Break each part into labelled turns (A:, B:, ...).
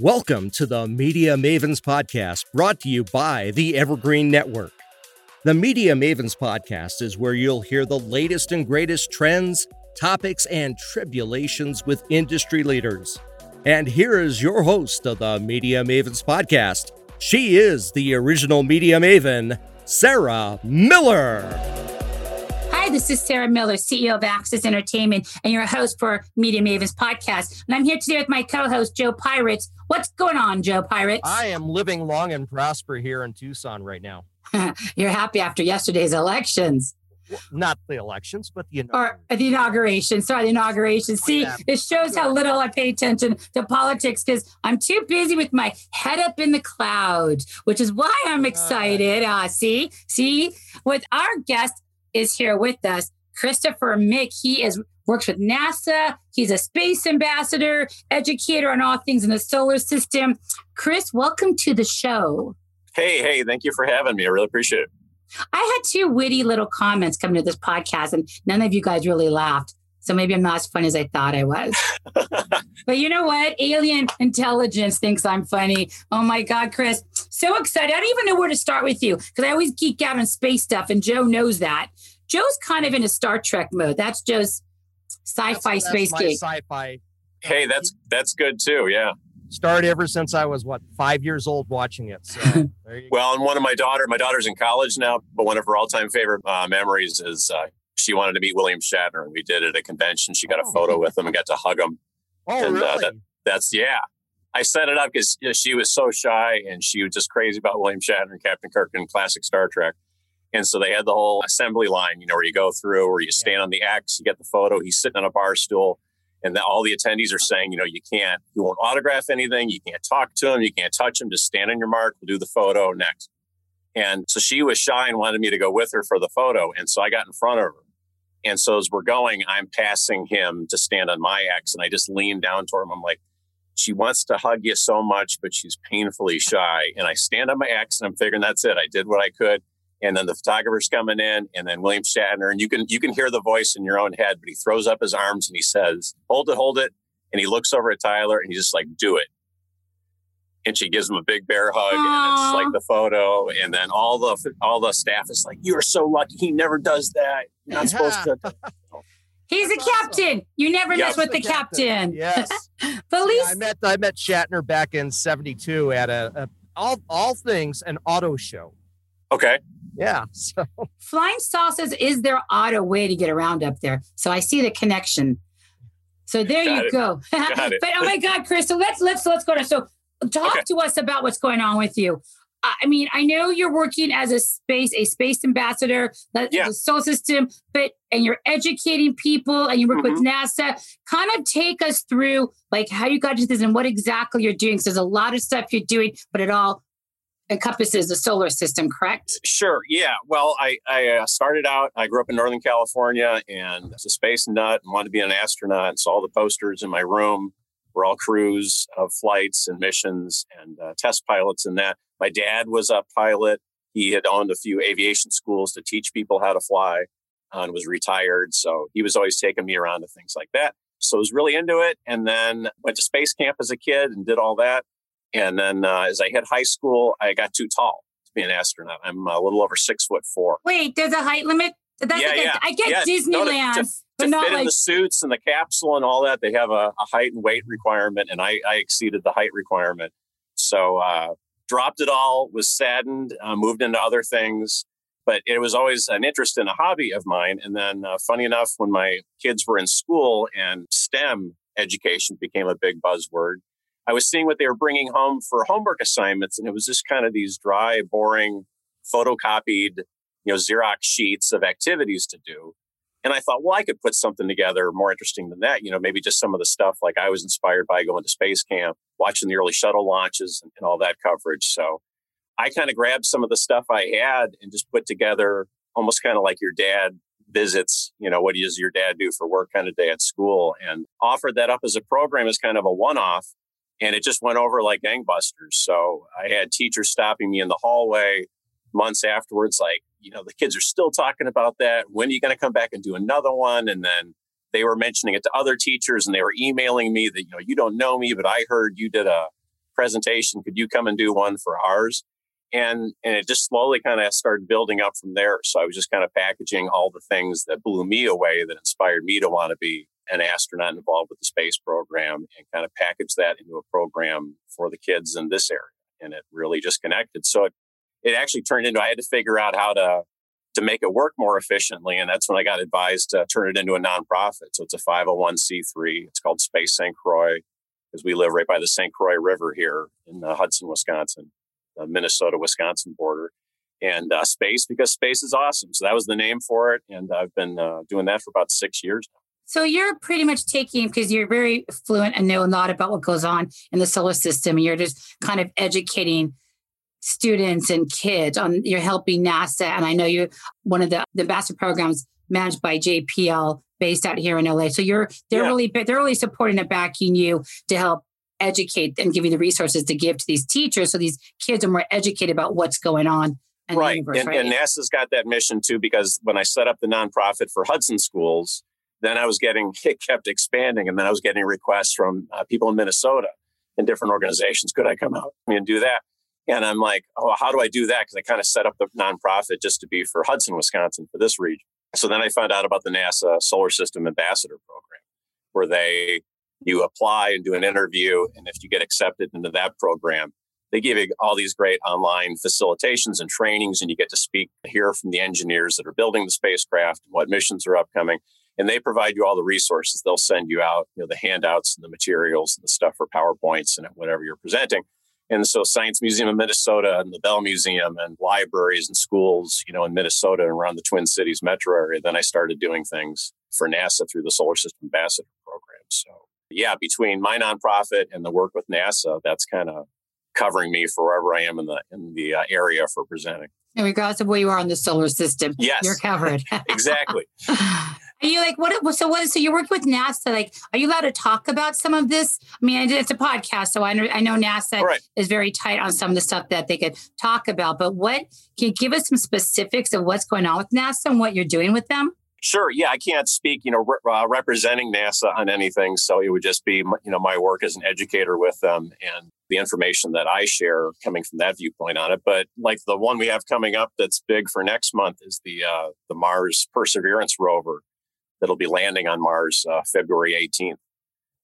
A: Welcome to the Media Mavens Podcast, brought to you by the Evergreen Network. The Media Mavens Podcast is where you'll hear the latest and greatest trends, topics, and tribulations with industry leaders. And here is your host of the Media Mavens Podcast. She is the original Media Maven, Sarah Miller.
B: Hi, this is Sarah Miller, CEO of Access Entertainment, and your host for Media Mavens podcast. And I'm here today with my co-host Joe Pirates. What's going on, Joe Pirates?
A: I am living long and prosper here in Tucson right now.
B: You're happy after yesterday's elections.
A: Well, not the elections, but the
B: or the inauguration. Sorry, the inauguration. See, this shows how little I pay attention to politics because I'm too busy with my head up in the clouds, which is why I'm excited. Uh, see, see, with our guest is here with us. Christopher Mick, he is works with NASA. He's a space ambassador, educator on all things in the solar system. Chris, welcome to the show.
C: Hey, hey, thank you for having me. I really appreciate it.
B: I had two witty little comments coming to this podcast, and none of you guys really laughed. So maybe I'm not as funny as I thought I was. but you know what? Alien intelligence thinks I'm funny. Oh my God, Chris. So excited. I don't even know where to start with you because I always geek out on space stuff, and Joe knows that. Joe's kind of in a Star Trek mode. That's Joe's sci-fi
A: that's,
B: space
A: that's
B: geek.
A: Sci-fi.
C: Hey, that's that's good too. Yeah.
A: Started ever since I was what five years old watching it. So
C: well, and one of my daughter, my daughter's in college now, but one of her all-time favorite uh, memories is uh, she wanted to meet William Shatner, and we did it at a convention. She got a oh. photo with him and got to hug him.
A: Oh, and,
C: really?
A: Uh, that,
C: that's yeah. I set it up because you know, she was so shy and she was just crazy about William Shatner and Captain Kirk and classic Star Trek. And so they had the whole assembly line, you know, where you go through, where you stand on the X, you get the photo, he's sitting on a bar stool, and the, all the attendees are saying, you know, you can't, you won't autograph anything, you can't talk to him, you can't touch him, just stand on your mark, we'll do the photo next. And so she was shy and wanted me to go with her for the photo. And so I got in front of her. And so as we're going, I'm passing him to stand on my X, and I just lean down toward him. I'm like, she wants to hug you so much, but she's painfully shy. And I stand on my X and I'm figuring that's it. I did what I could and then the photographer's coming in and then William Shatner and you can you can hear the voice in your own head but he throws up his arms and he says hold it hold it and he looks over at Tyler and he's just like do it and she gives him a big bear hug Aww. and it's like the photo and then all the all the staff is like you're so lucky he never does that you're not supposed to
B: He's a captain. You never yep. mess with the, the captain. captain.
A: Yes.
B: but at
A: I met I met Shatner back in '72 at a, a all all things an auto show.
C: Okay
A: yeah. So
B: flying saucers is their auto way to get around up there. So I see the connection. So there Got you it. go. but oh my God, Chris. So let's let's let's go to so talk okay. to us about what's going on with you. I mean, I know you're working as a space, a space ambassador, yeah. the solar system, but and you're educating people and you work mm-hmm. with NASA. Kind of take us through like how you got to this and what exactly you're doing. So there's a lot of stuff you're doing, but it all encompasses the solar system, correct?
C: Sure. Yeah. Well, I, I uh, started out, I grew up in Northern California and as a space nut and wanted to be an astronaut. So all the posters in my room were all crews of flights and missions and uh, test pilots and that. My dad was a pilot. He had owned a few aviation schools to teach people how to fly uh, and was retired. So he was always taking me around to things like that. So I was really into it and then went to space camp as a kid and did all that. And then uh, as I hit high school, I got too tall to be an astronaut. I'm a little over six foot four.
B: Wait, there's a height limit? That's yeah, like yeah. A, I get yeah. Disneyland, no, to, but
C: to
B: not
C: fit
B: like
C: in the suits and the capsule and all that. They have a, a height and weight requirement, and I, I exceeded the height requirement. So uh, dropped it all. Was saddened. Uh, moved into other things, but it was always an interest and a hobby of mine. And then, uh, funny enough, when my kids were in school and STEM education became a big buzzword, I was seeing what they were bringing home for homework assignments, and it was just kind of these dry, boring, photocopied, you know, Xerox sheets of activities to do. And I thought, well, I could put something together more interesting than that. You know, maybe just some of the stuff like I was inspired by going to space camp, watching the early shuttle launches and, and all that coverage. So I kind of grabbed some of the stuff I had and just put together almost kind of like your dad visits, you know, what does your dad do for work kind of day at school and offered that up as a program as kind of a one off and it just went over like gangbusters. So I had teachers stopping me in the hallway months afterwards, like, you know, the kids are still talking about that. When are you going to come back and do another one? And then they were mentioning it to other teachers and they were emailing me that, you know, you don't know me, but I heard you did a presentation. Could you come and do one for ours? And, and it just slowly kind of started building up from there. So I was just kind of packaging all the things that blew me away that inspired me to want to be an astronaut involved with the space program and kind of package that into a program for the kids in this area. And it really just connected. So it, it actually turned into, I had to figure out how to, to make it work more efficiently. And that's when I got advised to turn it into a nonprofit. So it's a 501c3. It's called Space St. Croix because we live right by the St. Croix River here in uh, Hudson, Wisconsin, the Minnesota Wisconsin border. And uh, space because space is awesome. So that was the name for it. And I've been uh, doing that for about six years now.
B: So you're pretty much taking because you're very fluent and know a lot about what goes on in the solar system. You're just kind of educating students and kids on you're helping NASA. And I know you're one of the, the ambassador programs managed by JPL based out here in LA. So you're they're yeah. really they're really supporting and backing you to help educate and give you the resources to give to these teachers so these kids are more educated about what's going on
C: right. Universe, and, right. and NASA's got that mission too, because when I set up the nonprofit for Hudson schools, then I was getting, it kept expanding. And then I was getting requests from uh, people in Minnesota and different organizations. Could I come out and do that? And I'm like, oh, how do I do that? Because I kind of set up the nonprofit just to be for Hudson, Wisconsin, for this region. So then I found out about the NASA Solar System Ambassador Program, where they you apply and do an interview, and if you get accepted into that program, they give you all these great online facilitations and trainings, and you get to speak, hear from the engineers that are building the spacecraft, what missions are upcoming, and they provide you all the resources. They'll send you out, you know, the handouts and the materials and the stuff for PowerPoints and whatever you're presenting. And so Science Museum of Minnesota and the Bell Museum and libraries and schools, you know, in Minnesota and around the Twin Cities metro area. Then I started doing things for NASA through the Solar System Ambassador Program. So yeah, between my nonprofit and the work with NASA, that's kind of covering me for wherever I am in the in the uh, area for presenting.
B: And regardless of where you are in the solar system,
C: yes,
B: you're covered.
C: exactly.
B: Are you like what? So what? So you're working with NASA. Like, are you allowed to talk about some of this? I mean, it's a podcast, so I know, I know NASA right. is very tight on some of the stuff that they could talk about. But what can you give us some specifics of what's going on with NASA and what you're doing with them?
C: Sure. Yeah, I can't speak, you know, re- uh, representing NASA on anything. So it would just be, you know, my work as an educator with them and the information that I share coming from that viewpoint on it. But like the one we have coming up that's big for next month is the uh, the Mars Perseverance rover that'll be landing on Mars uh, February 18th.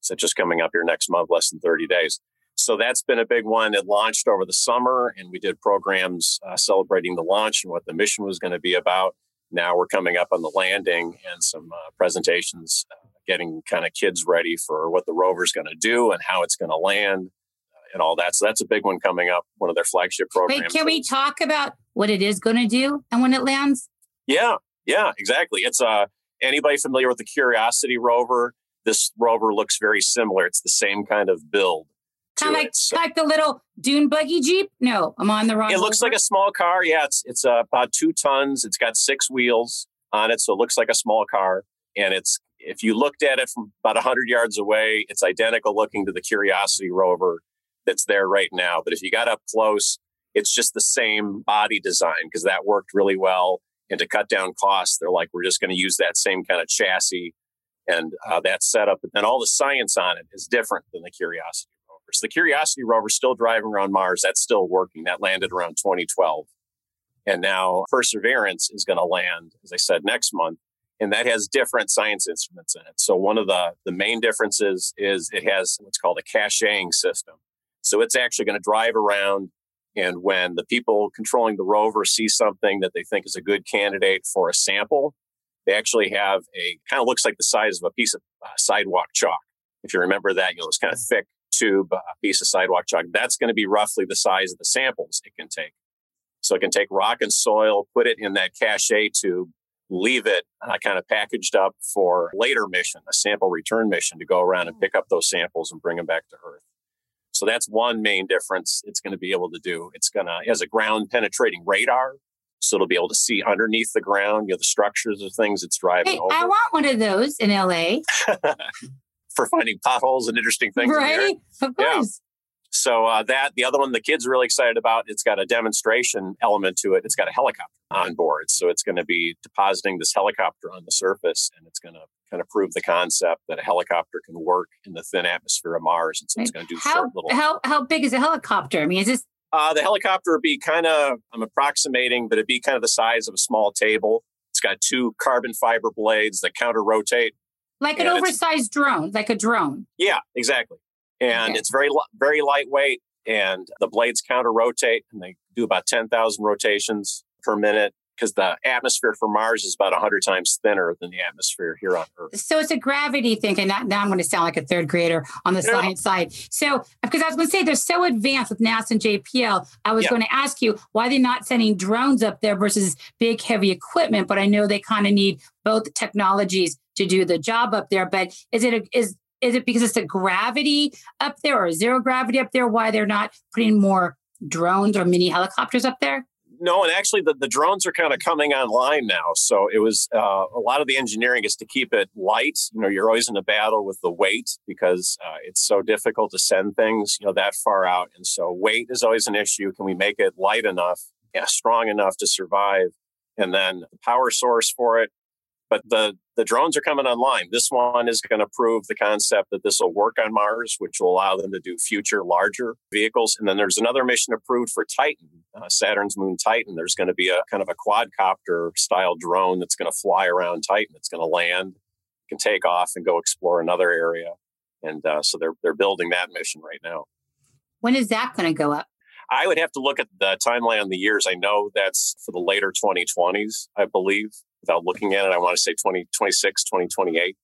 C: So just coming up here next month, less than 30 days. So that's been a big one. It launched over the summer, and we did programs uh, celebrating the launch and what the mission was going to be about. Now we're coming up on the landing and some uh, presentations, uh, getting kind of kids ready for what the rover's going to do and how it's going to land uh, and all that. So that's a big one coming up, one of their flagship programs.
B: Wait, can we talk about what it is going to do and when it lands?
C: Yeah, yeah, exactly. It's a uh, Anybody familiar with the Curiosity rover? This rover looks very similar. It's the same kind of build.
B: Kind of like, so, like the little dune buggy jeep. No, I'm on the wrong.
C: It looks like a small car. Yeah, it's it's uh, about two tons. It's got six wheels on it, so it looks like a small car. And it's if you looked at it from about 100 yards away, it's identical looking to the Curiosity rover that's there right now. But if you got up close, it's just the same body design because that worked really well. And to cut down costs, they're like, we're just going to use that same kind of chassis and uh, that setup. And all the science on it is different than the Curiosity rover. So the Curiosity rover still driving around Mars. That's still working. That landed around 2012. And now Perseverance is going to land, as I said, next month. And that has different science instruments in it. So one of the, the main differences is it has what's called a caching system. So it's actually going to drive around and when the people controlling the rover see something that they think is a good candidate for a sample, they actually have a kind of looks like the size of a piece of uh, sidewalk chalk. If you remember that, you know, it's kind of thick tube uh, piece of sidewalk chalk. That's going to be roughly the size of the samples it can take. So it can take rock and soil, put it in that cache tube, leave it uh, kind of packaged up for later mission, a sample return mission to go around and pick up those samples and bring them back to Earth. So that's one main difference it's going to be able to do. It's going to, it has a ground penetrating radar. So it'll be able to see underneath the ground, you know, the structures of things it's driving
B: hey,
C: over.
B: I want one of those in LA.
C: For finding potholes and interesting things.
B: Right? Of course. Yeah.
C: So uh, that the other one the kids are really excited about. It's got a demonstration element to it. It's got a helicopter on board, so it's going to be depositing this helicopter on the surface, and it's going to kind of prove the concept that a helicopter can work in the thin atmosphere of Mars. And so it's going to do
B: how,
C: short little.
B: How, how big is a helicopter? I mean, is this?
C: Uh, the helicopter would be kind of, I'm approximating, but it'd be kind of the size of a small table. It's got two carbon fiber blades that counter rotate.
B: Like an oversized drone, like a drone.
C: Yeah, exactly. And okay. it's very, very lightweight and the blades counter rotate and they do about 10,000 rotations per minute because the atmosphere for Mars is about 100 times thinner than the atmosphere here on Earth.
B: So it's a gravity thing. And now I'm going to sound like a third grader on the yeah. science side. So, because I was going to say they're so advanced with NASA and JPL, I was yeah. going to ask you why they're not sending drones up there versus big, heavy equipment. But I know they kind of need both technologies to do the job up there. But is it a, is is it because it's a gravity up there or zero gravity up there? Why they're not putting more drones or mini helicopters up there?
C: No, and actually the, the drones are kind of coming online now. So it was uh, a lot of the engineering is to keep it light. You know, you're always in a battle with the weight because uh, it's so difficult to send things, you know, that far out. And so weight is always an issue. Can we make it light enough, yeah, strong enough to survive? And then the power source for it but the, the drones are coming online. This one is going to prove the concept that this will work on Mars, which will allow them to do future larger vehicles. And then there's another mission approved for Titan, uh, Saturn's moon Titan. There's going to be a kind of a quadcopter style drone that's going to fly around Titan. It's going to land, can take off and go explore another area. And uh, so they're they're building that mission right now.
B: When is that going to go up?
C: I would have to look at the timeline on the years. I know that's for the later 2020s, I believe without looking at it. I want to say 2026, 2028,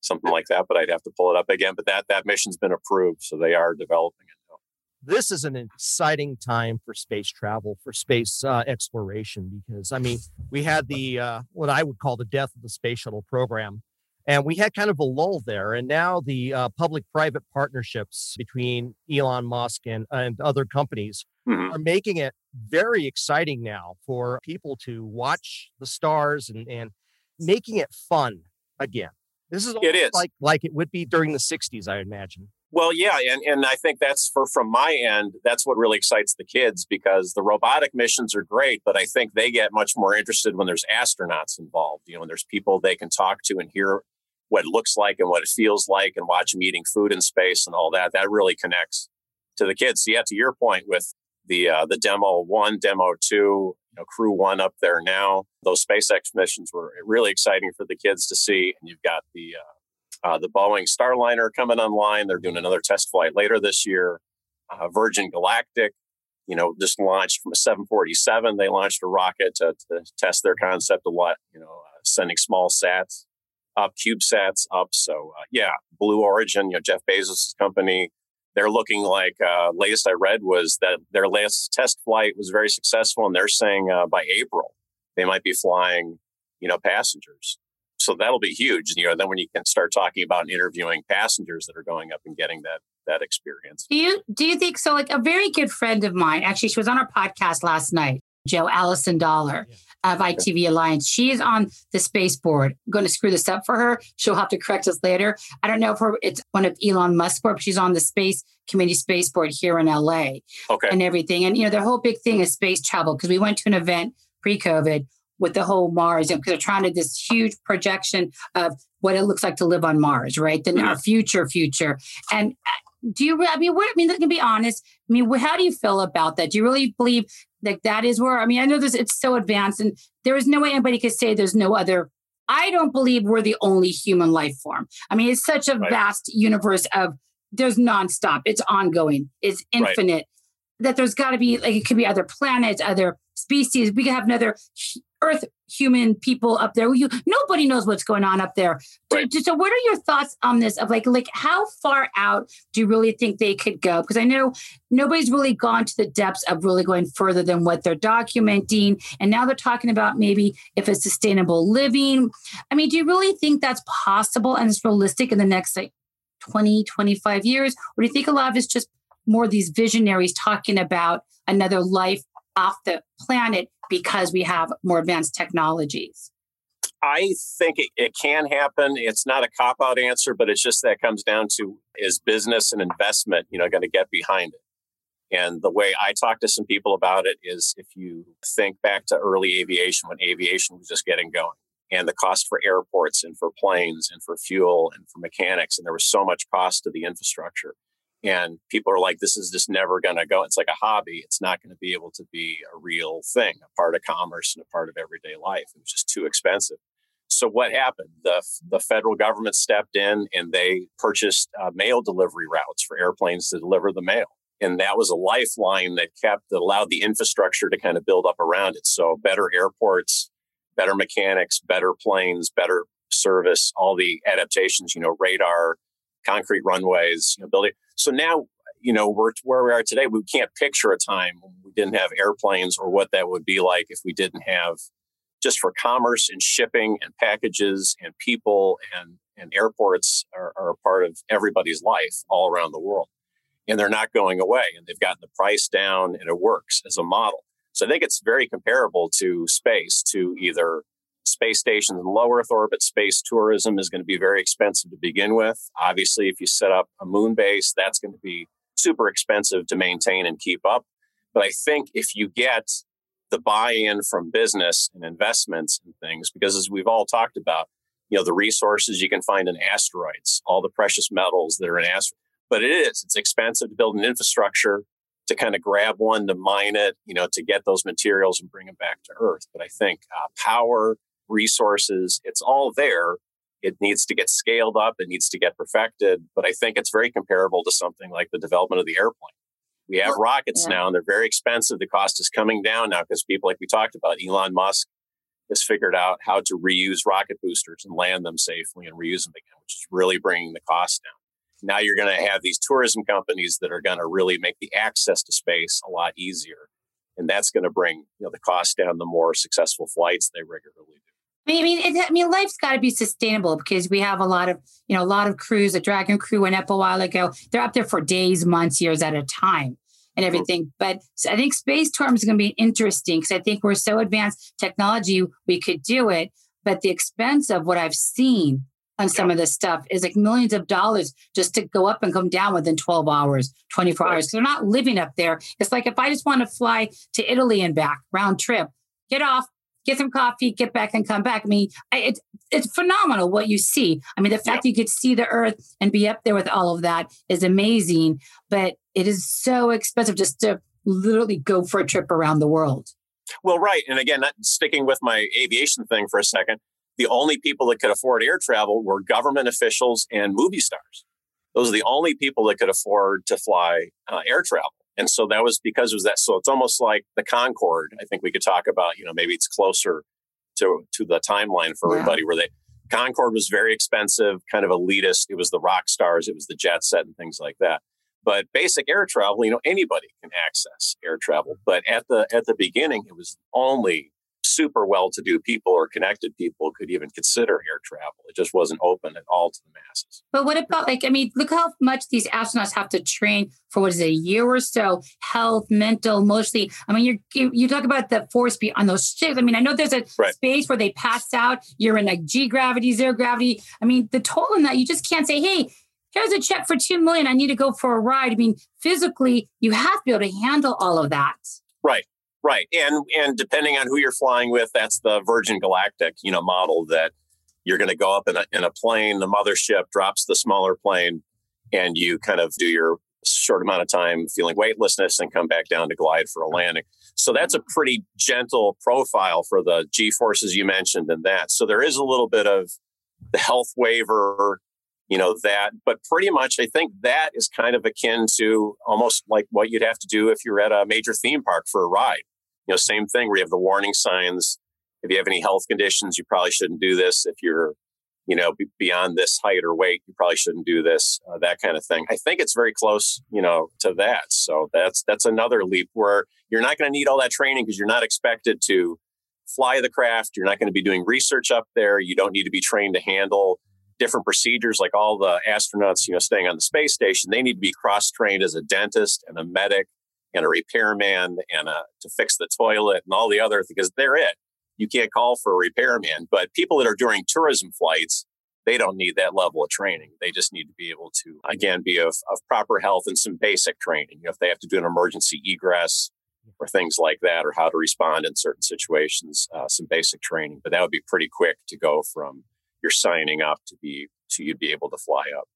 C: something like that, but I'd have to pull it up again. But that, that mission's been approved. So they are developing it now.
A: This is an exciting time for space travel, for space uh, exploration, because I mean, we had the, uh, what I would call the death of the space shuttle program. And we had kind of a lull there. And now the uh, public private partnerships between Elon Musk and, and other companies mm-hmm. are making it very exciting now for people to watch the stars and, and making it fun again. This is
C: it is
A: like like it would be during the 60s, I imagine.
C: Well, yeah, and, and I think that's for from my end, that's what really excites the kids because the robotic missions are great, but I think they get much more interested when there's astronauts involved. You know, when there's people they can talk to and hear what it looks like and what it feels like and watch them eating food in space and all that. That really connects to the kids. So yeah, to your point with the uh, the demo one, demo two, you know, crew one up there now. Those SpaceX missions were really exciting for the kids to see. And you've got the uh, uh, the Boeing Starliner coming online. They're doing another test flight later this year. Uh, Virgin Galactic, you know, just launched from a 747. They launched a rocket to, to test their concept of what you know, uh, sending small sats up, CubeSats up. So uh, yeah, Blue Origin, you know, Jeff Bezos' company they're looking like uh, latest I read was that their last test flight was very successful, and they're saying uh, by April they might be flying, you know, passengers. So that'll be huge. You know, then when you can start talking about interviewing passengers that are going up and getting that that experience.
B: Do you do you think so? Like a very good friend of mine, actually, she was on our podcast last night. Joe Allison Dollar of ITV Alliance. She's on the space board. I'm going to screw this up for her. She'll have to correct us later. I don't know if her, it's one of Elon Musk's board, but she's on the space committee space board here in LA
C: okay.
B: and everything. And, you know, the whole big thing is space travel because we went to an event pre-COVID with the whole Mars because they're trying to this huge projection of what it looks like to live on Mars, right? Then mm-hmm. our future, future. And uh, do you, I mean, what, I mean, to be honest, I mean, how do you feel about that? Do you really believe like that is where I mean, I know this it's so advanced, and there is no way anybody could say there's no other. I don't believe we're the only human life form. I mean, it's such a right. vast universe of there's nonstop, it's ongoing, it's infinite. Right. That there's got to be like it could be other planets, other species. We could have another Earth human people up there. You nobody knows what's going on up there. Right. So, so, what are your thoughts on this? Of like, like how far out do you really think they could go? Because I know nobody's really gone to the depths of really going further than what they're documenting, and now they're talking about maybe if it's sustainable living. I mean, do you really think that's possible and it's realistic in the next like 20, 25 years? Or do you think a lot of it's just more these visionaries talking about another life off the planet because we have more advanced technologies?
C: I think it, it can happen. It's not a cop out answer, but it's just that comes down to is business and investment, you know, going to get behind it. And the way I talk to some people about it is if you think back to early aviation when aviation was just getting going and the cost for airports and for planes and for fuel and for mechanics. And there was so much cost to the infrastructure. And people are like, this is just never going to go. It's like a hobby. It's not going to be able to be a real thing, a part of commerce and a part of everyday life. It was just too expensive. So what happened? The, the federal government stepped in and they purchased uh, mail delivery routes for airplanes to deliver the mail. And that was a lifeline that kept, that allowed the infrastructure to kind of build up around it. So better airports, better mechanics, better planes, better service, all the adaptations, you know, radar, concrete runways, you know, building. So now, you know, we're where we are today. We can't picture a time when we didn't have airplanes or what that would be like if we didn't have just for commerce and shipping and packages and people and, and airports are, are a part of everybody's life all around the world. And they're not going away and they've gotten the price down and it works as a model. So I think it's very comparable to space, to either space stations in low Earth orbit. Space tourism is going to be very expensive to begin with. Obviously, if you set up a moon base, that's going to be super expensive to maintain and keep up. But I think if you get the buy-in from business and investments and things, because as we've all talked about, you know, the resources you can find in asteroids, all the precious metals that are in asteroids. But it is, it's expensive to build an infrastructure to kind of grab one to mine it, you know, to get those materials and bring them back to Earth. But I think uh, power, resources, it's all there. It needs to get scaled up. It needs to get perfected. But I think it's very comparable to something like the development of the airplane. We have rockets yeah. now and they're very expensive. The cost is coming down now because people, like we talked about, Elon Musk has figured out how to reuse rocket boosters and land them safely and reuse them again, which is really bringing the cost down now you're going to have these tourism companies that are going to really make the access to space a lot easier and that's going to bring you know the cost down the more successful flights they regularly do
B: I mean, it, I mean, life's got to be sustainable because we have a lot of, you know, a lot of crews. The Dragon crew went up a while ago. They're up there for days, months, years at a time, and everything. But so I think space tourism is going to be interesting because I think we're so advanced technology we could do it. But the expense of what I've seen on some of this stuff is like millions of dollars just to go up and come down within 12 hours, 24 right. hours. They're not living up there. It's like if I just want to fly to Italy and back, round trip, get off, get some coffee, get back and come back. I mean, it's it's phenomenal what you see. I mean, the fact yeah. you could see the Earth and be up there with all of that is amazing. But it is so expensive just to literally go for a trip around the world.
C: Well, right, and again, sticking with my aviation thing for a second the only people that could afford air travel were government officials and movie stars. Those are the only people that could afford to fly uh, air travel. And so that was because it was that. So it's almost like the Concorde. I think we could talk about, you know, maybe it's closer to, to the timeline for yeah. everybody where they, Concorde was very expensive, kind of elitist. It was the rock stars, it was the jet set and things like that. But basic air travel, you know, anybody can access air travel. But at the at the beginning, it was only super well to do people or connected people could even consider air travel. It just wasn't open at all to the masses.
B: But what about, like, I mean, look how much these astronauts have to train for what is it, a year or so, health, mental, mostly. I mean, you you talk about the force be on those ships. I mean, I know there's a right. space where they pass out. You're in like G gravity, zero gravity. I mean, the toll in that, you just can't say, hey, here's a check for 2 million. I need to go for a ride. I mean, physically, you have to be able to handle all of that.
C: Right. Right. And and depending on who you're flying with, that's the Virgin Galactic, you know, model that you're going to go up in a, in a plane, the mothership drops the smaller plane and you kind of do your short amount of time feeling weightlessness and come back down to glide for a landing. So that's a pretty gentle profile for the G forces you mentioned and that. So there is a little bit of the health waiver, you know, that, but pretty much I think that is kind of akin to almost like what you'd have to do if you're at a major theme park for a ride you know, same thing where you have the warning signs. If you have any health conditions, you probably shouldn't do this. If you're, you know, beyond this height or weight, you probably shouldn't do this. Uh, that kind of thing. I think it's very close, you know, to that. So that's that's another leap where you're not going to need all that training because you're not expected to fly the craft. You're not going to be doing research up there. You don't need to be trained to handle different procedures like all the astronauts, you know, staying on the space station. They need to be cross trained as a dentist and a medic and a repairman and a, to fix the toilet and all the other because they're it. You can't call for a repairman, but people that are doing tourism flights, they don't need that level of training. They just need to be able to, again, be of, of proper health and some basic training. You know, if they have to do an emergency egress, or things like that, or how to respond in certain situations, uh, some basic training. But that would be pretty quick to go from you're signing up to be to you'd be able to fly up.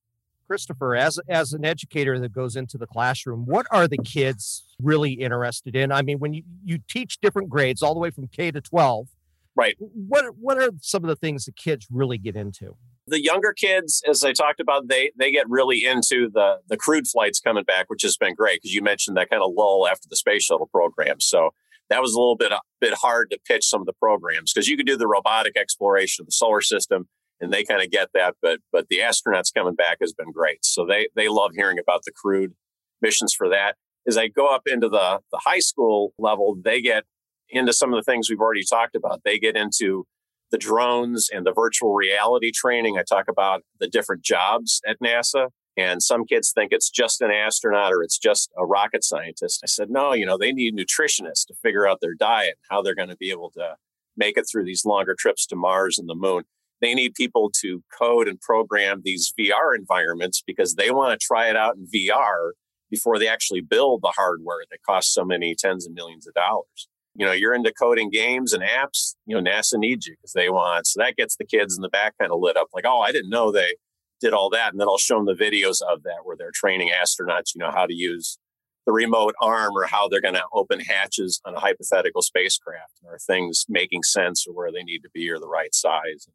A: Christopher, as as an educator that goes into the classroom, what are the kids really interested in? I mean, when you, you teach different grades all the way from K to 12,
C: right?
A: What what are some of the things the kids really get into?
C: The younger kids, as I talked about, they they get really into the the crewed flights coming back, which has been great because you mentioned that kind of lull after the space shuttle program. So that was a little bit a bit hard to pitch some of the programs because you could do the robotic exploration of the solar system and they kind of get that. But but the astronauts coming back has been great. So they they love hearing about the crewed missions for that. As I go up into the the high school level, they get into some of the things we've already talked about. They get into the drones and the virtual reality training. I talk about the different jobs at NASA. And some kids think it's just an astronaut or it's just a rocket scientist. I said, no, you know, they need nutritionists to figure out their diet, and how they're going to be able to make it through these longer trips to Mars and the moon. They need people to code and program these VR environments because they want to try it out in VR before they actually build the hardware that costs so many tens of millions of dollars. You know, you're into coding games and apps, you know, NASA needs you because they want. So that gets the kids in the back kind of lit up like, oh, I didn't know they did all that. And then I'll show them the videos of that where they're training astronauts, you know, how to use the remote arm or how they're going to open hatches on a hypothetical spacecraft or things making sense or where they need to be or the right size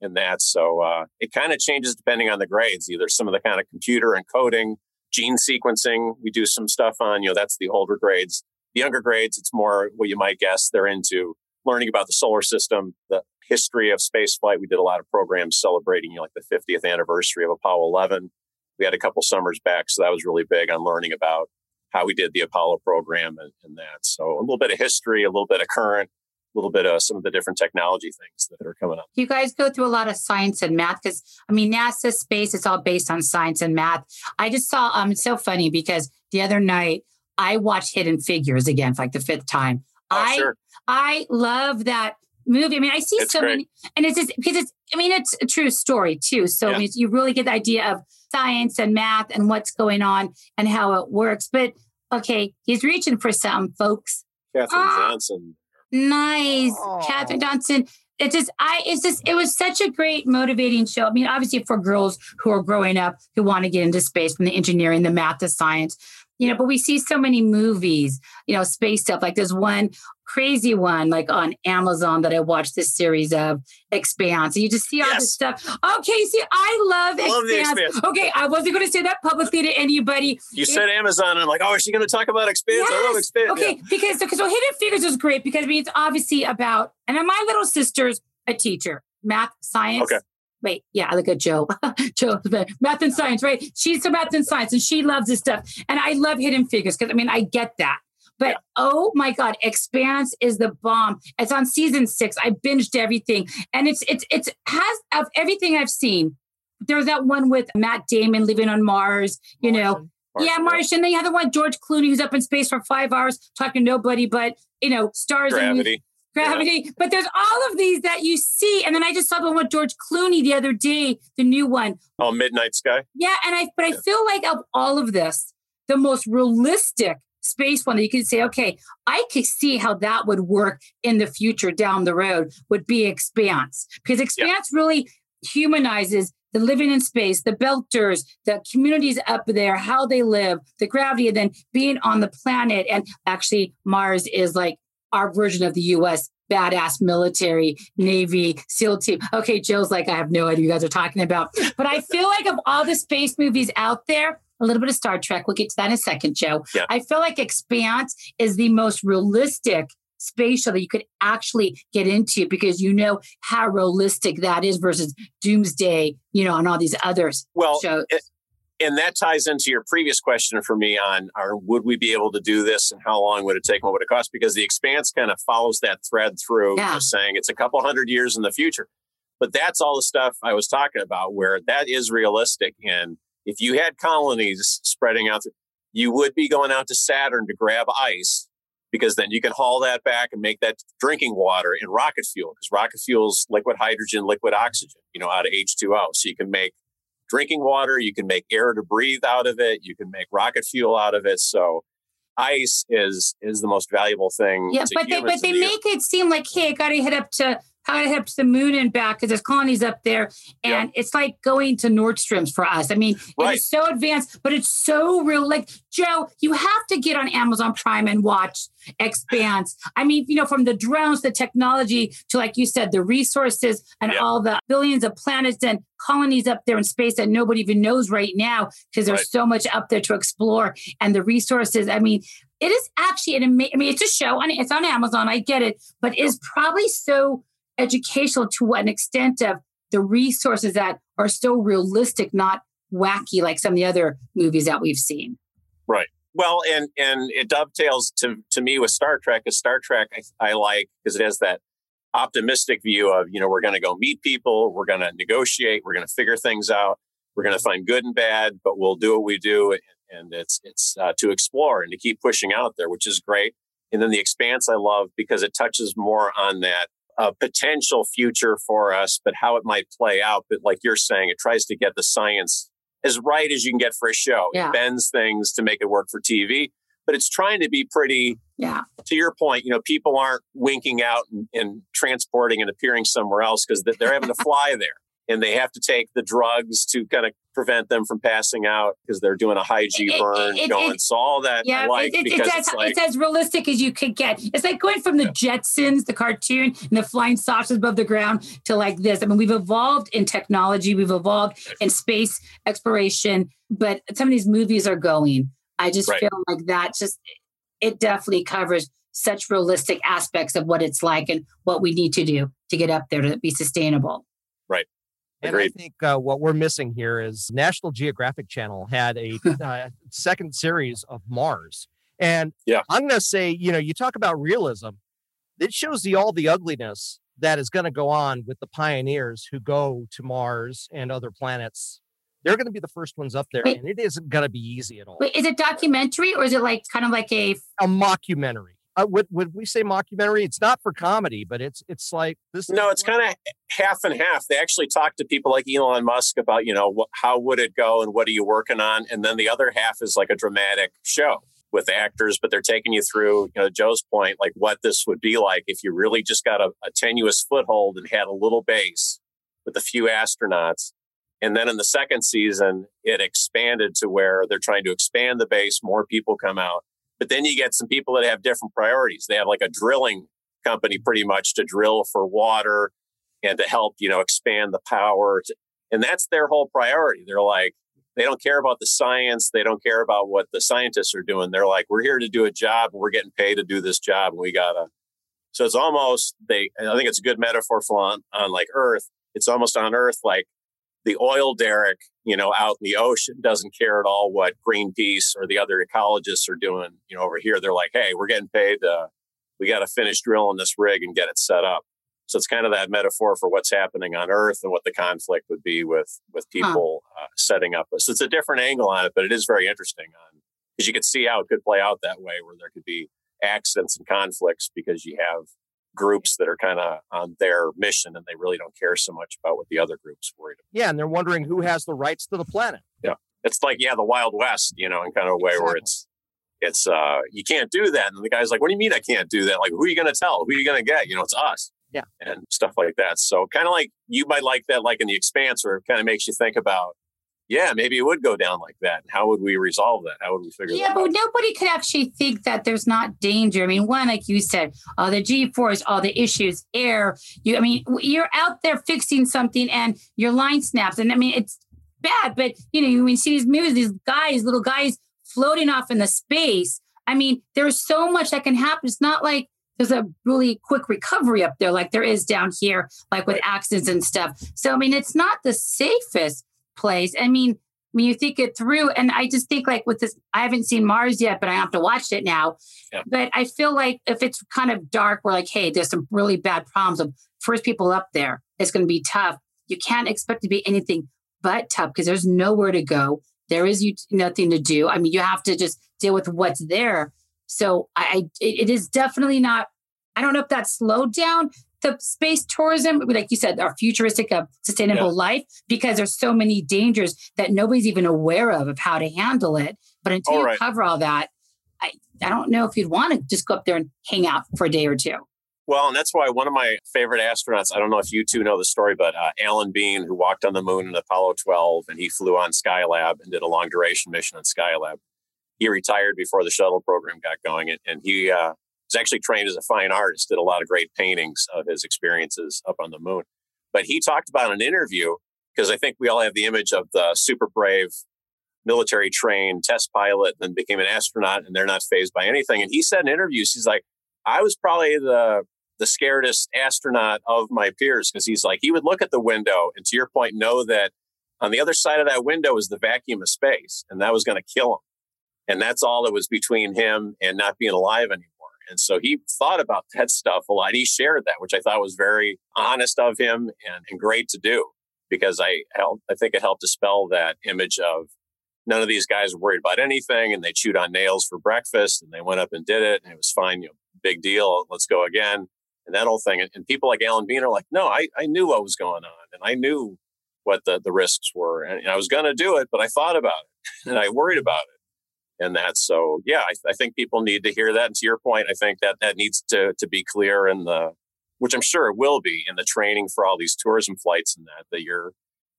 C: in that. So uh, it kind of changes depending on the grades. Either some of the kind of computer and coding, gene sequencing, we do some stuff on. You know, that's the older grades. The younger grades, it's more what you might guess they're into learning about the solar system, the history of space flight. We did a lot of programs celebrating you know, like the 50th anniversary of Apollo 11. We had a couple summers back, so that was really big on learning about how we did the Apollo program and, and that. So a little bit of history, a little bit of current, little bit of some of the different technology things that are coming up.
B: You guys go through a lot of science and math because I mean NASA space is all based on science and math. I just saw um it's so funny because the other night I watched Hidden Figures again for like the fifth time.
C: Oh,
B: I
C: sure.
B: I love that movie. I mean, I see
C: it's
B: so
C: great.
B: many, and it's just because it's. I mean, it's a true story too. So
C: Yeah.
B: I mean, you really get the idea of science and math and what's going on and how it works. But okay, he's reaching for something, folks.
C: Katherine
B: Ah.
C: Johnson.
B: Nice,
A: Oh.
B: Katherine Johnson. It's just, I, it's just, it was such a great motivating show. I mean, obviously for girls who are growing up who want to get into space from the engineering, the math, the science, you know, but we see so many movies, you know, space stuff. Like there's one crazy one, like on Amazon that I watched this series of Expanse. You just see all this stuff. Okay, see, I love,
C: love
B: Expanse.
C: Expanse.
B: Okay, I wasn't going to say that publicly to anybody.
C: You said Amazon, and I'm like, oh, is she going to talk about Expanse? I love
B: Yes.
C: Expanse.
B: Okay, because because so Hidden Figures is great because I mean it's obviously about and then my little sister's a teacher, math, science.
C: Okay.
B: Wait, yeah, I look at Joe. Joe, math and science, right? She's a math and science, and she loves this stuff. And I love Hidden Figures because I mean I get that. But oh my God, Expanse is the bomb. It's on season six. I binged everything, and it's it's it's has of everything I've seen. There's that one with Matt Damon living on Mars. You know, yeah, Martian. And then you have the one George Clooney who's up in space for five hours talking to nobody but you know stars and
C: Gravity.
B: gravity. But there's all of these that you see, and then I just saw the one with George Clooney the other day, the new one.
C: Oh, Midnight Sky.
B: Yeah, and I but I feel like of all of this, the most realistic space one that you can say, okay, I could see how that would work in the future down the road would be Expanse because Expanse really humanizes the living in space, the belters, the communities up there, how they live, the gravity, and then being on the planet. And actually, Mars is like our version of the US badass military, Navy, SEAL team. Okay, Jill's like, I have no idea what you guys are talking about. But I feel like of all the space movies out there, a little bit of Star Trek, we'll get to that in a second, Joe.
C: Yeah.
B: I feel like Expanse is the most realistic space show that you could actually get into because you know how realistic that is versus Doomsday, you know, and all these others
C: Well,
B: shows.
C: it- and that ties into your previous question for me on our would we be able to do this and how long would it take and what would it cost? Because the expanse kind of follows that thread through
B: Yeah.
C: saying it's a couple hundred years in the future. But that's all the stuff I was talking about where that is realistic. And if you had colonies spreading out, you would be going out to Saturn to grab ice because then you can haul that back and make that drinking water in rocket fuel because rocket fuel's liquid hydrogen, liquid oxygen, you know, out of H2O. So you can make drinking water, you can make air to breathe out of it, you can make rocket fuel out of it. So ice is is the most valuable thing.
B: Yeah, but they but they the make it seem like hey, I got to head up to how to the moon and back because there's colonies up there. And it's like going to Nordstrom's for us. I mean, right. it's so advanced, but it's so real. Like, Joe, you have to get on Amazon Prime and watch Expanse. I mean, you know, from the drones, the technology to, like you said, the resources and all the billions of planets and colonies up there in space that nobody even knows right now because there's right. so much up there to explore and the resources. I mean, it is actually an amazing, I mean, it's a show on it's on Amazon. I get it, but it's probably so educational to what an extent of the resources that are so realistic, not wacky like some of the other movies that we've seen.
C: Right. Well, and and it dovetails to to me with Star Trek. Because Star Trek I, I like because it has that optimistic view of you know we're going to go meet people, we're going to negotiate, we're going to figure things out, we're going to find good and bad, but we'll do what we do, and it's it's uh, to explore and to keep pushing out there, which is great. And then the Expanse I love because it touches more on that a potential future for us, but how it might play out. But like you're saying, it tries to get the science as right as you can get for a show. Yeah. It bends things to make it work for TV, but it's trying to be pretty.
B: Yeah.
C: To your point, you know, people aren't winking out and, and transporting and appearing somewhere else because they're having to fly there and they have to take the drugs to kind of prevent them from passing out because they're doing a high G burn it, it, going. It, so all that yeah, like it, because it's, like,
B: it's, as realistic as you could get. It's like going from the yeah. Jetsons, the cartoon, and the flying saucers above the ground to like this. I mean, we've evolved in technology, we've evolved in space exploration, but some of these movies are going. I just right. feel like that just it definitely covers such realistic aspects of what it's like and what we need to do to get up there to be sustainable.
C: Right.
A: And I think uh, what we're missing here is National Geographic Channel had a uh, second series of Mars. And yeah. I'm going to say, you know, you talk about realism, it shows the all the ugliness that is going to go on with the pioneers who go to Mars and other planets. They're going to be the first ones up there, Wait. and it isn't going to be easy at all.
B: Wait, is it documentary or is it like kind of like a
A: a mockumentary? Uh, would would we say mockumentary? It's not for comedy, but it's it's like this.
C: No, it's kind of half and half. They actually talk to people like Elon Musk about you know wh- how would it go and what are you working on, and then the other half is like a dramatic show with actors, but they're taking you through you know Joe's point, like what this would be like if you really just got a, a tenuous foothold and had a little base with a few astronauts. And then in the second season, it expanded to where they're trying to expand the base, more people come out but then you get some people that have different priorities. They have like a drilling company pretty much to drill for water and to help, you know, expand the power. To, and that's their whole priority. They're like, they don't care about the science. They don't care about what the scientists are doing. They're like, we're here to do a job and we're getting paid to do this job. And we gotta. So it's almost they. I think it's a good metaphor for on, on like Earth. It's almost on Earth like the oil derrick, you know, out in the ocean doesn't care at all what Greenpeace or the other ecologists are doing. You know, over here, they're like, hey, we're getting paid. Uh, we got to finish drilling this rig and get it set up. So it's kind of that metaphor for what's happening on Earth and what the conflict would be with with people huh. uh, setting up. So it's a different angle on it, but it is very interesting on because you could see how it could play out that way, where there could be accidents and conflicts because you have groups that are kind of on their mission and they really don't care so much about what the other groups worried about.
A: Yeah, and they're wondering who has the rights to the planet.
C: Yeah. It's like, yeah, the Wild West, you know, in kind of a way exactly. where it's it's uh you can't do that. And the guy's like, What do you mean I can't do that? Like, who are you gonna tell? Who are you gonna get? You know, it's us.
A: Yeah.
C: And stuff like that. So kind of like you might like that like in the expanse where it kind of makes you think about yeah, maybe it would go down like that. How would we resolve that? How would we figure that?
B: yeah,
C: but
B: out? nobody could actually think that there's not danger. I mean, one, like you said, all the G force, all the issues, air. You, I mean, you're out there fixing something and your line snaps, and I mean, it's bad. But you know, when you see these movies, these guys, little guys floating off in the space. I mean, there's so much that can happen. It's not like there's a really quick recovery up there like there is down here, like with accidents and stuff. So I mean, it's not the safest place. I mean, when you think it through, and I just think like with this, I haven't seen Mars yet, but I have to watch it now. Yeah. But I feel like if it's kind of dark, we're like, hey, there's some really bad problems of first people up there. It's going to be tough. You can't expect to be anything but tough because there's nowhere to go. There is you, nothing to do. I mean, you have to just deal with what's there. So I, it is definitely not. I don't know if that's slowed down, the space tourism, like you said, our futuristic of sustainable yeah. life, because there's so many dangers that nobody's even aware of of how to handle it. But until all you cover all that, I, I don't know if you'd want to just go up there and hang out for a day or two.
C: Well, and that's why one of my favorite astronauts, I don't know if you two know the story, but uh, Alan Bean, who walked on the moon in Apollo 12 and he flew on Skylab and did a long duration mission on Skylab. He retired before the shuttle program got going. And, and he uh, was actually trained as a fine artist, did a lot of great paintings of his experiences up on the moon. But he talked about an interview because I think we all have the image of the super brave military trained test pilot and then became an astronaut and they're not fazed by anything. And he said in interviews, he's like, I was probably the the scaredest astronaut of my peers because he's like, he would look at the window and to your point, know that on the other side of that window is the vacuum of space and that was going to kill him. And that's all that was between him and not being alive anymore. And so he thought about that stuff a lot. He shared that, which I thought was very honest of him and, and great to do because I helped, I think it helped dispel that image of none of these guys were worried about anything and they chewed on nails for breakfast and they went up and did it and it was fine. You know, big deal. Let's go again. And that whole thing. And, people like Alan Bean are like, no, I, I knew what was going on and I knew what the, the risks were. And, and I was going to do it, but I thought about it and I worried about it. And that. so, yeah, I, I think people need to hear that. And to your point, I think that that needs to, to be clear in the, which I'm sure it will be in the training for all these tourism flights and that, that you're,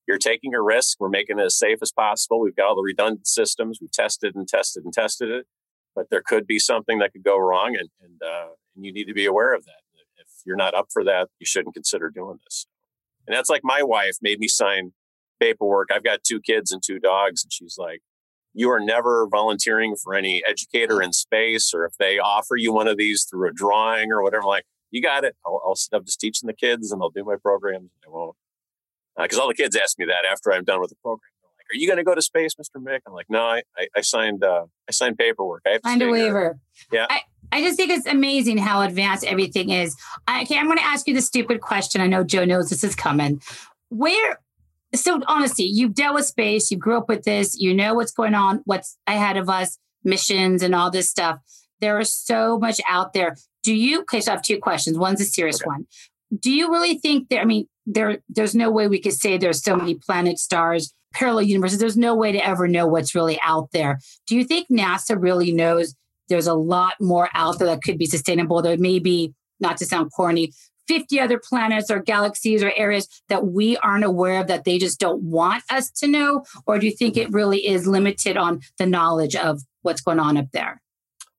C: you're taking a risk. We're making it as safe as possible. We've got all the redundant systems. We've tested and tested and tested it, but there could be something that could go wrong, and and, uh, and you need to be aware of that. If you're not up for that, you shouldn't consider doing this. And that's like my wife made me sign paperwork. I've got two kids and two dogs, and she's like, "You are never volunteering for any educator in space, or if they offer you one of these through a drawing or whatever." Like, you got it. I'll, I'll, I'm just teaching the kids, and I'll do my programs. I won't because uh, all the kids ask me that after I'm done with the program. They're like, "Are you going to go to space, Mr. Mick?" I'm like, "No, I, I, I signed uh, I signed paperwork. I have
B: signed a waiver."
C: Yeah.
B: I, I just think it's amazing how advanced everything is. I, okay, I'm going to ask you the stupid question. I know Joe knows this is coming. Where so honestly, you've dealt with space, you grew up with this, you know what's going on, what's ahead of us, missions and all this stuff. There is so much out there. Do you, okay, so I have two questions. One's a serious okay. one. Do you really think that, I mean, there there's no way we could say there's so many planets, stars, parallel universes. There's no way to ever know what's really out there. Do you think NASA really knows there's a lot more out there that could be sustainable? There may be, not to sound corny, 50 other planets or galaxies or areas that we aren't aware of that they just don't want us to know? Or do you think it really is limited on the knowledge of what's going on up there?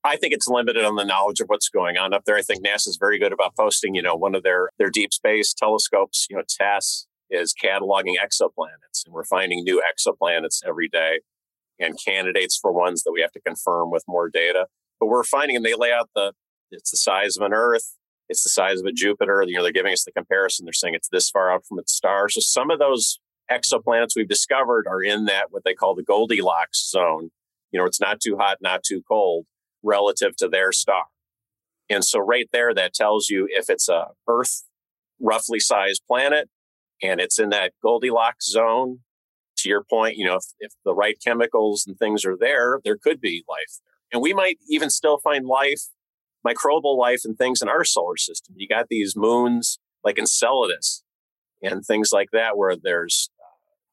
C: I think it's limited on the knowledge of what's going on up there. I think NASA is very good about posting, you know, one of their their deep space telescopes, you know, TESS is cataloging exoplanets and we're finding new exoplanets every day and candidates for ones that we have to confirm with more data. But we're finding and they lay out the it's the size of an Earth, it's the size of a Jupiter. You know, they're giving us the comparison. They're saying it's this far out from its star. So some of those exoplanets we've discovered are in that what they call the Goldilocks zone. You know, it's not too hot, not too cold relative to their star. And so right there, that tells you if it's a Earth roughly sized planet and it's in that Goldilocks zone, to your point, you know, if, if the right chemicals and things are there, there could be life there. And we might even still find life, microbial life and things in our solar system. You got these moons like Enceladus and things like that, where there's uh,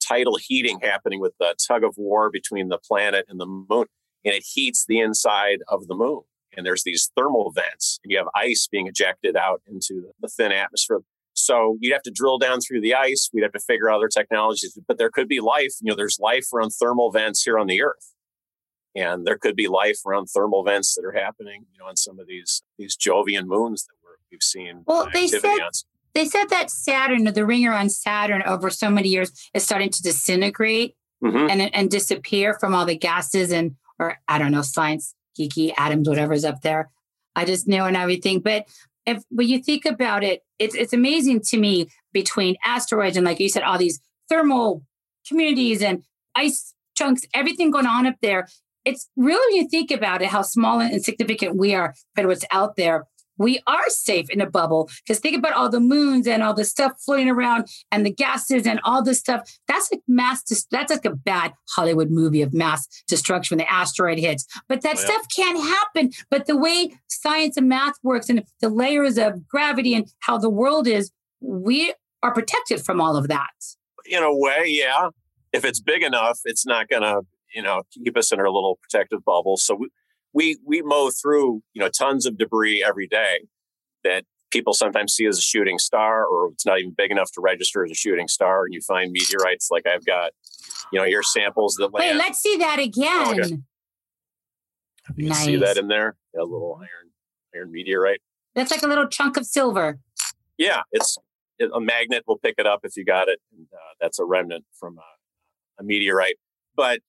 C: tidal heating happening with the tug of war between the planet and the moon and it heats the inside of the moon. And there's these thermal vents, and you have ice being ejected out into the thin atmosphere. So you'd have to drill down through the ice. We'd have to figure out other technologies, but there could be life. You know, there's life around thermal vents here on the Earth, and there could be life around thermal vents that are happening. You know, on some of these these Jovian moons that we have seen.
B: Well, they said on. they said that Saturn, the ring around Saturn, over so many years, is starting to disintegrate mm-hmm. and and disappear from all the gases and or I don't know, science, geeky, atoms, whatever's up there. I just know and everything. But if when you think about it, it's it's amazing to me between asteroids and like you said, all these thermal communities and ice chunks, everything going on up there. It's really when you think about it, how small and insignificant we are compared to what's out there we are safe in a bubble. Because think about all the moons and all the stuff floating around and the gases and all this stuff. That's like mass, that's like a bad Hollywood movie of mass destruction when the asteroid hits. But that oh, stuff can't happen. But the way science and math works and the layers of gravity and how the world is, we are protected from all of that.
C: In a way, yeah. If it's big enough, it's not going to, you know, keep us in our little protective bubble. So we, we we mow through you know tons of debris every day that people sometimes see as a shooting star or it's not even big enough to register as a shooting star and you find meteorites like i've got you know your samples that
B: land. wait let's see that again oh, okay.
C: you nice. see that in there a little iron iron meteorite
B: that's like a little chunk of silver
C: yeah it's a magnet will pick it up if you got it and uh, that's a remnant from a, a meteorite but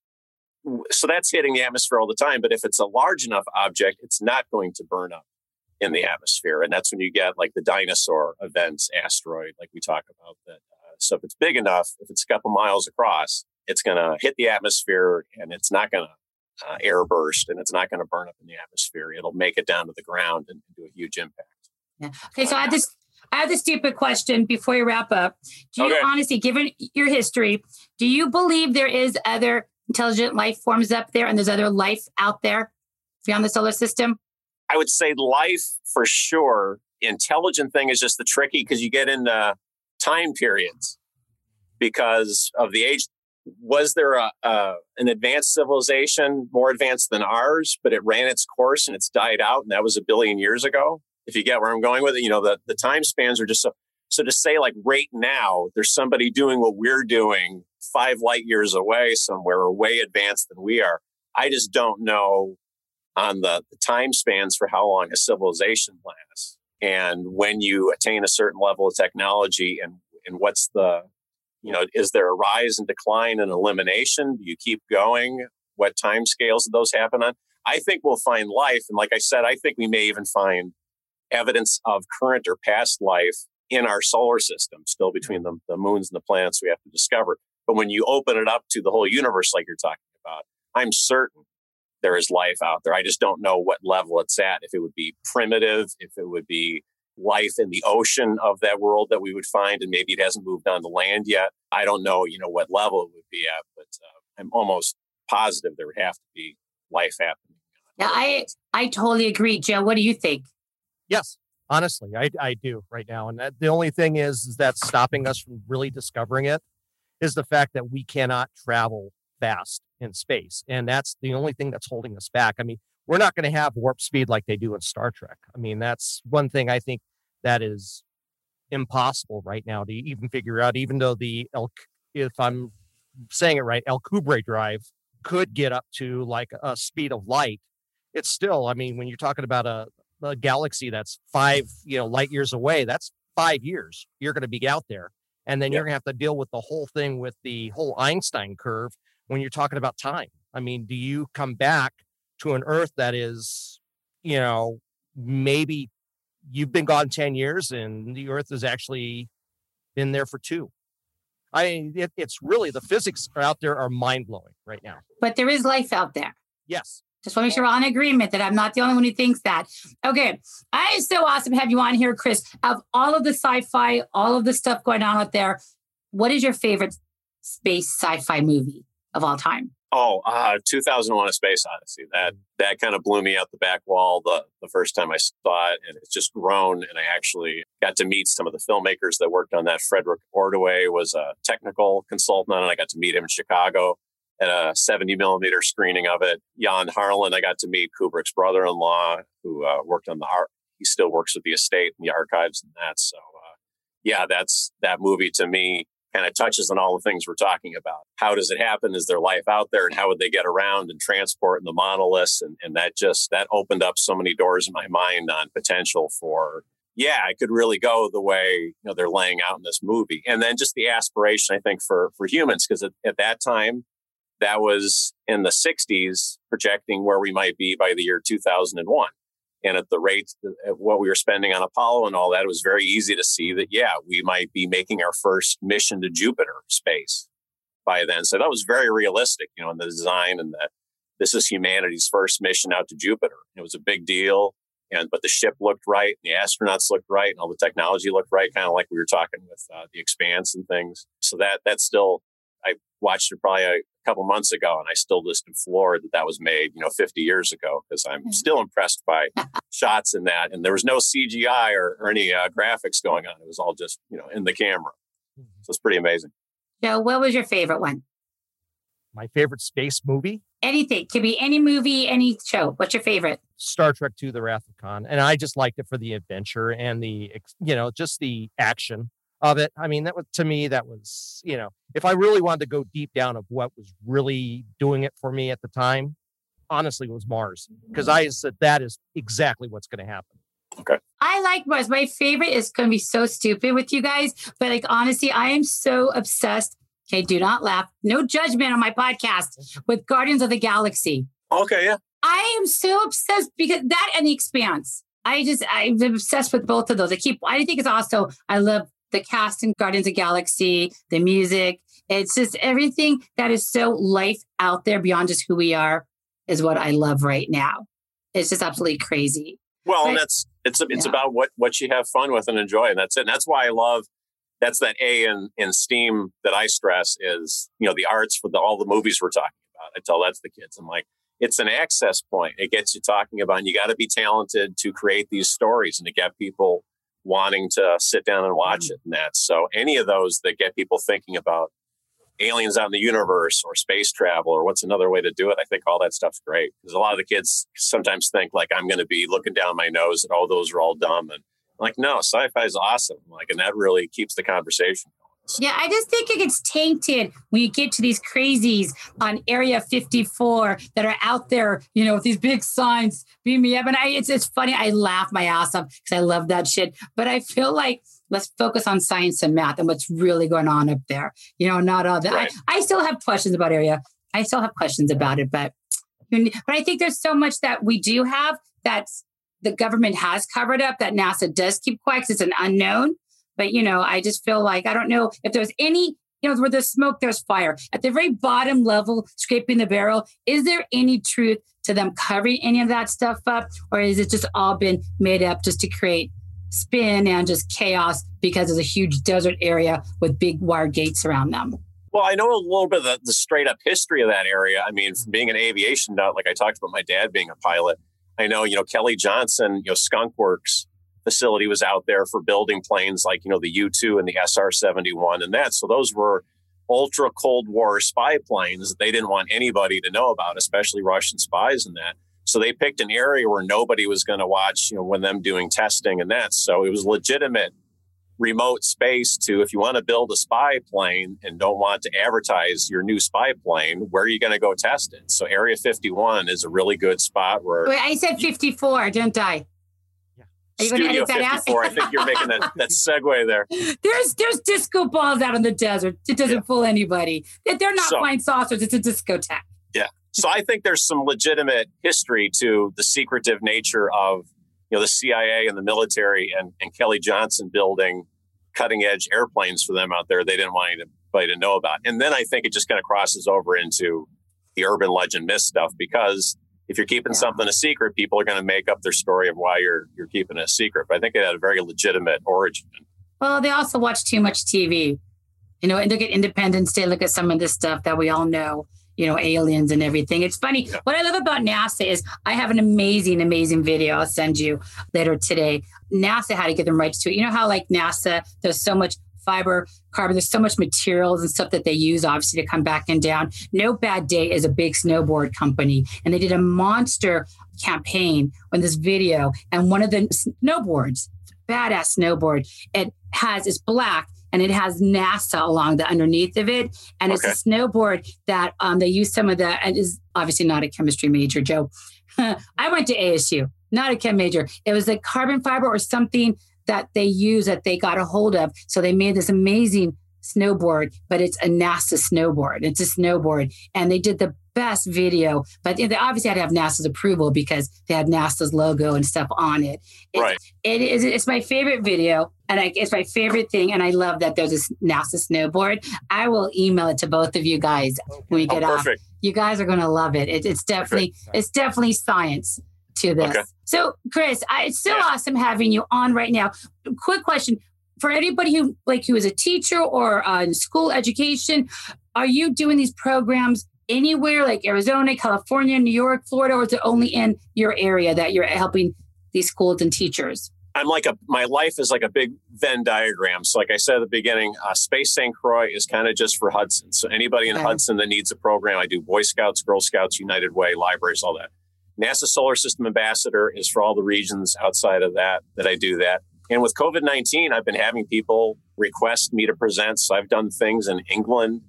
C: so that's hitting the atmosphere all the time. But if it's a large enough object, it's not going to burn up in the atmosphere. And that's when you get like the dinosaur events asteroid, like we talk about that. Uh, so if it's big enough, if it's a couple miles across, it's going to hit the atmosphere and it's not going to uh, air burst and it's not going to burn up in the atmosphere. It'll make it down to the ground and do a huge impact.
B: Yeah. Okay. So I have this, I have this stupid question before you wrap up. Do you okay. honestly, given your history, do you believe there is other intelligent life forms up there and there's other life out there beyond the solar system?
C: I would say life for sure. Intelligent thing is just the tricky because you get into time periods because of the age. Was there a, an advanced civilization more advanced than ours, but it ran its course and it's died out, and that was a billion years ago? If you get where I'm going with it, you know the the time spans are just so. So to say like right now, there's somebody doing what we're doing five light years away somewhere or way advanced than we are. I just don't know on the, the time spans for how long a civilization lasts. And when you attain a certain level of technology and, and what's the, you know, is there a rise and decline and elimination? Do you keep going? What time scales do those happen on? I think we'll find life. And like I said, I think we may even find evidence of current or past life in our solar system, still between hmm. the, the moons and the planets we have to discover. But when you open it up to the whole universe, like you're talking about, I'm certain there is life out there. I just don't know what level it's at. If it would be primitive, if it would be life in the ocean of that world that we would find, and maybe it hasn't moved on to land yet. I don't know, you know, what level it would be at, but uh, I'm almost positive there would have to be life happening.
B: Yeah, I I totally agree, Joe. What do you think?
A: Yes, honestly, I I do right now, and that, the only thing is, is that's stopping us from really discovering it is the fact that we cannot travel fast in space. And that's the only thing that's holding us back. I mean, we're not going to have warp speed like they do in Star Trek. I mean, that's one thing I think that is impossible right now to even figure out, even though the El, if I'm saying it right, Alcubierre drive could get up to like a speed of light. It's still, I mean, when you're talking about a, a galaxy that's five, you know, light years away, that's five years you're going to be out there. And then you're going to have to deal with the whole thing with the whole Einstein curve when you're talking about time. I mean, do you come back to an Earth that is, you know, maybe you've been gone 10 years and the Earth has actually been there for two? I mean, it, it's really the physics out there are mind blowing right now.
B: But there is life out there.
A: Yes.
B: Just want to make sure we're all on agreement that I'm not the only one who thinks that. Okay. I is so awesome to have you on here, Chris. Of all of the sci-fi, all of the stuff going on out there, what is your favorite space sci-fi movie of all time?
C: Oh, uh, 2001: A Space Odyssey. That that kind of blew me out the back wall the the first time I saw it, and it's just grown. And I actually got to meet some of the filmmakers that worked on that. Frederick Ordway was a technical consultant on it. I got to meet him in Chicago at a 70 millimeter screening of it. Jan Harlan, I got to meet Kubrick's brother in law, who uh, worked on the art. He still works with the estate and the archives and that. So, uh, yeah, that's that movie to me kind of touches on all the things we're talking about. How does it happen? Is there life out there? And how would they get around and transport the monoliths? And, and that just, that opened up so many doors in my mind on potential for yeah, it could really go the way you know they're laying out in this movie, and then just the aspiration I think for for humans because at, at, that time that was in the 60s, projecting where we might be by the year 2001. And at the rate of what we were spending on Apollo and all that, it was very easy to see that, yeah, we might be making our first mission to Jupiter space by then. So that was very realistic, you know, in the design and that this is humanity's first mission out to Jupiter. It was a big deal. And, but the ship looked right, and the astronauts looked right, and all the technology looked right, kind of like we were talking with uh, the expanse and things. So that, that's still, I watched it probably couple months ago, and I still just am floored that that was made, you know, 50 years ago because I'm mm-hmm. still impressed by shots in that. And there was no CGI or, or any uh, graphics going on; it was all just, you know, in the camera. Mm-hmm. So it's pretty amazing.
B: Joe, what was your favorite one?
A: My favorite space movie?
B: Anything. Could be any movie, any show. What's your favorite?
A: Star Trek II, The Wrath of Khan. And I just liked it for the adventure and the, you know, just the action of it. I mean, that was to me, that was, you know, if I really wanted to go deep down of what was really doing it for me at the time, honestly, it was Mars. Because mm-hmm. I said that is exactly what's going to happen.
C: Okay.
B: I like Mars. My favorite is going to be so stupid with you guys, but like honestly, I am so obsessed. Okay, do not laugh. No judgment on my podcast mm-hmm. with Guardians of the Galaxy.
C: Okay, yeah.
B: I am so obsessed because that and the Expanse. I just I'm obsessed with both of those. I keep. I think it's also. I love the cast in Guardians of Galaxy, the music. It's just everything that is so life out there beyond just who we are is what I love right now. It's just absolutely crazy.
C: Well, and that's it's it's yeah. about what what you have fun with and enjoy, and that's it. And that's why I love that's that A in in STEAM that I stress is you know the arts for the, all the movies we're talking about. I tell that to the kids. I'm like, it's an access point. It gets you talking about. And you got to be talented to create these stories and to get people wanting to sit down and watch mm-hmm. it. And that so any of those that get people thinking about aliens out in the universe or space travel or what's another way to do it. I think all that stuff's great because a lot of the kids sometimes think like I'm going to be looking down my nose and oh, those are all dumb. And I'm like, no, sci-fi is awesome. Like, and that really keeps the conversation.
B: Yeah, I just think it gets tainted when you get to these crazies on Area 54 that are out there, you know, with these big signs, beam me up. And I, it's, it's funny. I laugh my ass off because I love that shit. But I feel like let's focus on science and math and what's really going on up there. You know, not all that. Right. I, I still have questions about Area. I still have questions about it, but but I think there's so much that we do have that the government has covered up that NASA does keep quiet because it's an unknown. But, you know, I just feel like I don't know if there's any, you know, where there's smoke, there's fire. At the very bottom level, scraping the barrel, is there any truth to them covering any of that stuff up? Or is it just all been made up just to create spin and just chaos because there's a huge desert area with big wire gates around them?
C: Well, I know a little bit of the, the straight up history of that area. I mean, from being an aviation nut, like I talked about my dad being a pilot, I know, you know, Kelly Johnson, you know, Skunk Works facility was out there for building planes like, you know, the U 2 and the SR 71 and that. So those were ultra Cold War spy planes that they didn't want anybody to know about, especially Russian spies and that. So they picked an area where nobody was going to watch, you know, when them doing testing and that. So it was legitimate remote space to if you want to build a spy plane and don't want to advertise your new spy plane, where are you going to go test it? So Area 51 is a really good spot where
B: Wait, I said 54, didn't I?
C: Studio 54. I think you're making that, that segue there.
B: There's there's disco balls out in the desert. It doesn't yeah. fool anybody. They're not so, flying saucers. It's a discotheque.
C: Yeah. So I think there's some legitimate history to the secretive nature of you know the CIA and the military and, and Kelly Johnson building cutting edge airplanes for them out there. They didn't want anybody to know about. And then I think it just kind of crosses over into the urban legend myth stuff because if you're keeping yeah. something a secret, people are going to make up their story of why you're you're keeping it a secret. But I think it had a very legitimate origin.
B: Well, they also watch too much TV. You know, and look at Independence Day, look at some of this stuff that we all know, you know, aliens and everything. It's funny. Yeah. What I love about NASA is I have an amazing, amazing video I'll send you later today. NASA had to get them rights to it. You know how like NASA, there's so much fiber, carbon. There's so much materials and stuff that they use, obviously, to come back and down. No Bad Day is a big snowboard company, and they did a monster campaign on this video. And one of the snowboards, badass snowboard, it has it's black and it has NASA along the underneath of it, and okay. it's a snowboard that um, they use some of the and is obviously not a chemistry major, Joe. I went to ASU, not a chem major. It was like carbon fiber or something that they use that they got a hold of. So they made this amazing snowboard, but it's a NASA snowboard. It's a snowboard. And they did the best video, but they obviously had to have NASA's approval because they had NASA's logo and stuff on it.
C: it right.
B: It is. It's my favorite video, and I, it's my favorite thing. And I love that there's a NASA snowboard. I will email it to both of you guys when we get oh, off. You guys are going to love it. it it's definitely perfect. it's definitely science to this. Okay. So, Chris, I, it's so yeah. awesome having you on right now. Quick question for anybody who like who is a teacher or uh, in school education, are you doing these programs anywhere like Arizona, California, New York, Florida, or is it only in your area that you're helping these schools and teachers?
C: I'm like a my life is like a big Venn diagram. So, like I said at the beginning, uh, Space St. Croix is kind of just for Hudson. So, anybody in okay. Hudson that needs a program, I do Boy Scouts, Girl Scouts, United Way, libraries, all that. NASA Solar System Ambassador is for all the regions outside of that that I do that. And with COVID 19, I've been having people request me to present. So, I've done things in England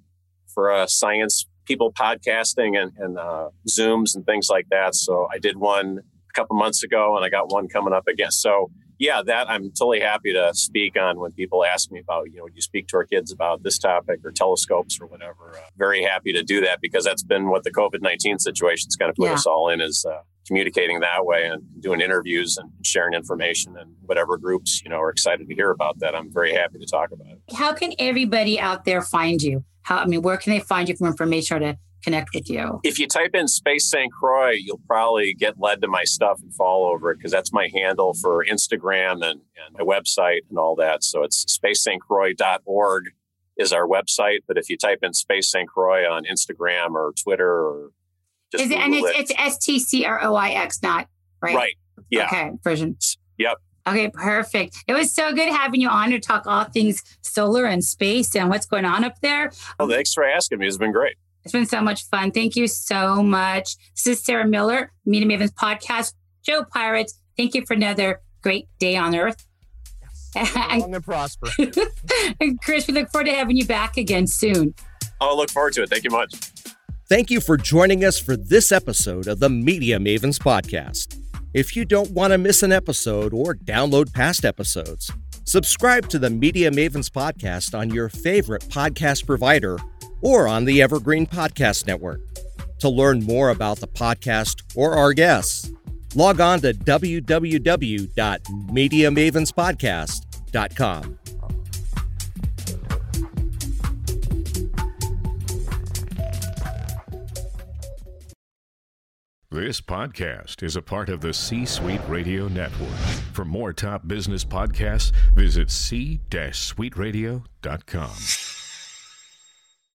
C: for a science people podcasting and, and uh, Zooms and things like that. So, I did one a couple months ago and I got one coming up again. So, yeah, that I'm totally happy to speak on when people ask me about, you know, when you speak to our kids about this topic or telescopes or whatever. Uh, very happy to do that because that's been what the COVID 19 situation situation's kind of put yeah. us all in is uh, communicating that way and doing interviews and sharing information and whatever groups, you know, are excited to hear about that. I'm very happy to talk about it.
B: How can everybody out there find you? How, I mean, where can they find you for information or to connect with you?
C: If you type in Space St. Croix, you'll probably get led to my stuff and fall over it because that's my handle for Instagram and, and my website and all that. So it's spacestcroix.org is our website. But if you type in Space St. Croix on Instagram or Twitter or
B: just is it, and it's, it. it's S T C R O I X, not right?
C: Right. Yeah.
B: Okay. Version.
C: Yep.
B: Okay, perfect. It was so good having you on to talk all things solar and space and what's going on up there.
C: Well, thanks for asking me. It's been great.
B: It's been so much fun. Thank you so much. This is Sarah Miller, Media Mavens podcast. Joe Pirates, thank you for another great day on Earth.
A: Long and prosper.
B: and Chris, we look forward to having you back again soon.
C: I'll look forward to it. Thank you much.
A: Thank you for joining us for this episode of the Media Mavens podcast. If you don't want to miss an episode or download past episodes, subscribe to the Media Mavens podcast on your favorite podcast provider or on the Evergreen Podcast Network. To learn more about the podcast or our guests, log on to www.mediamavenspodcast.com.
D: This podcast is a part of the C Suite Radio Network. For more top business podcasts, visit c-suiteradio.com.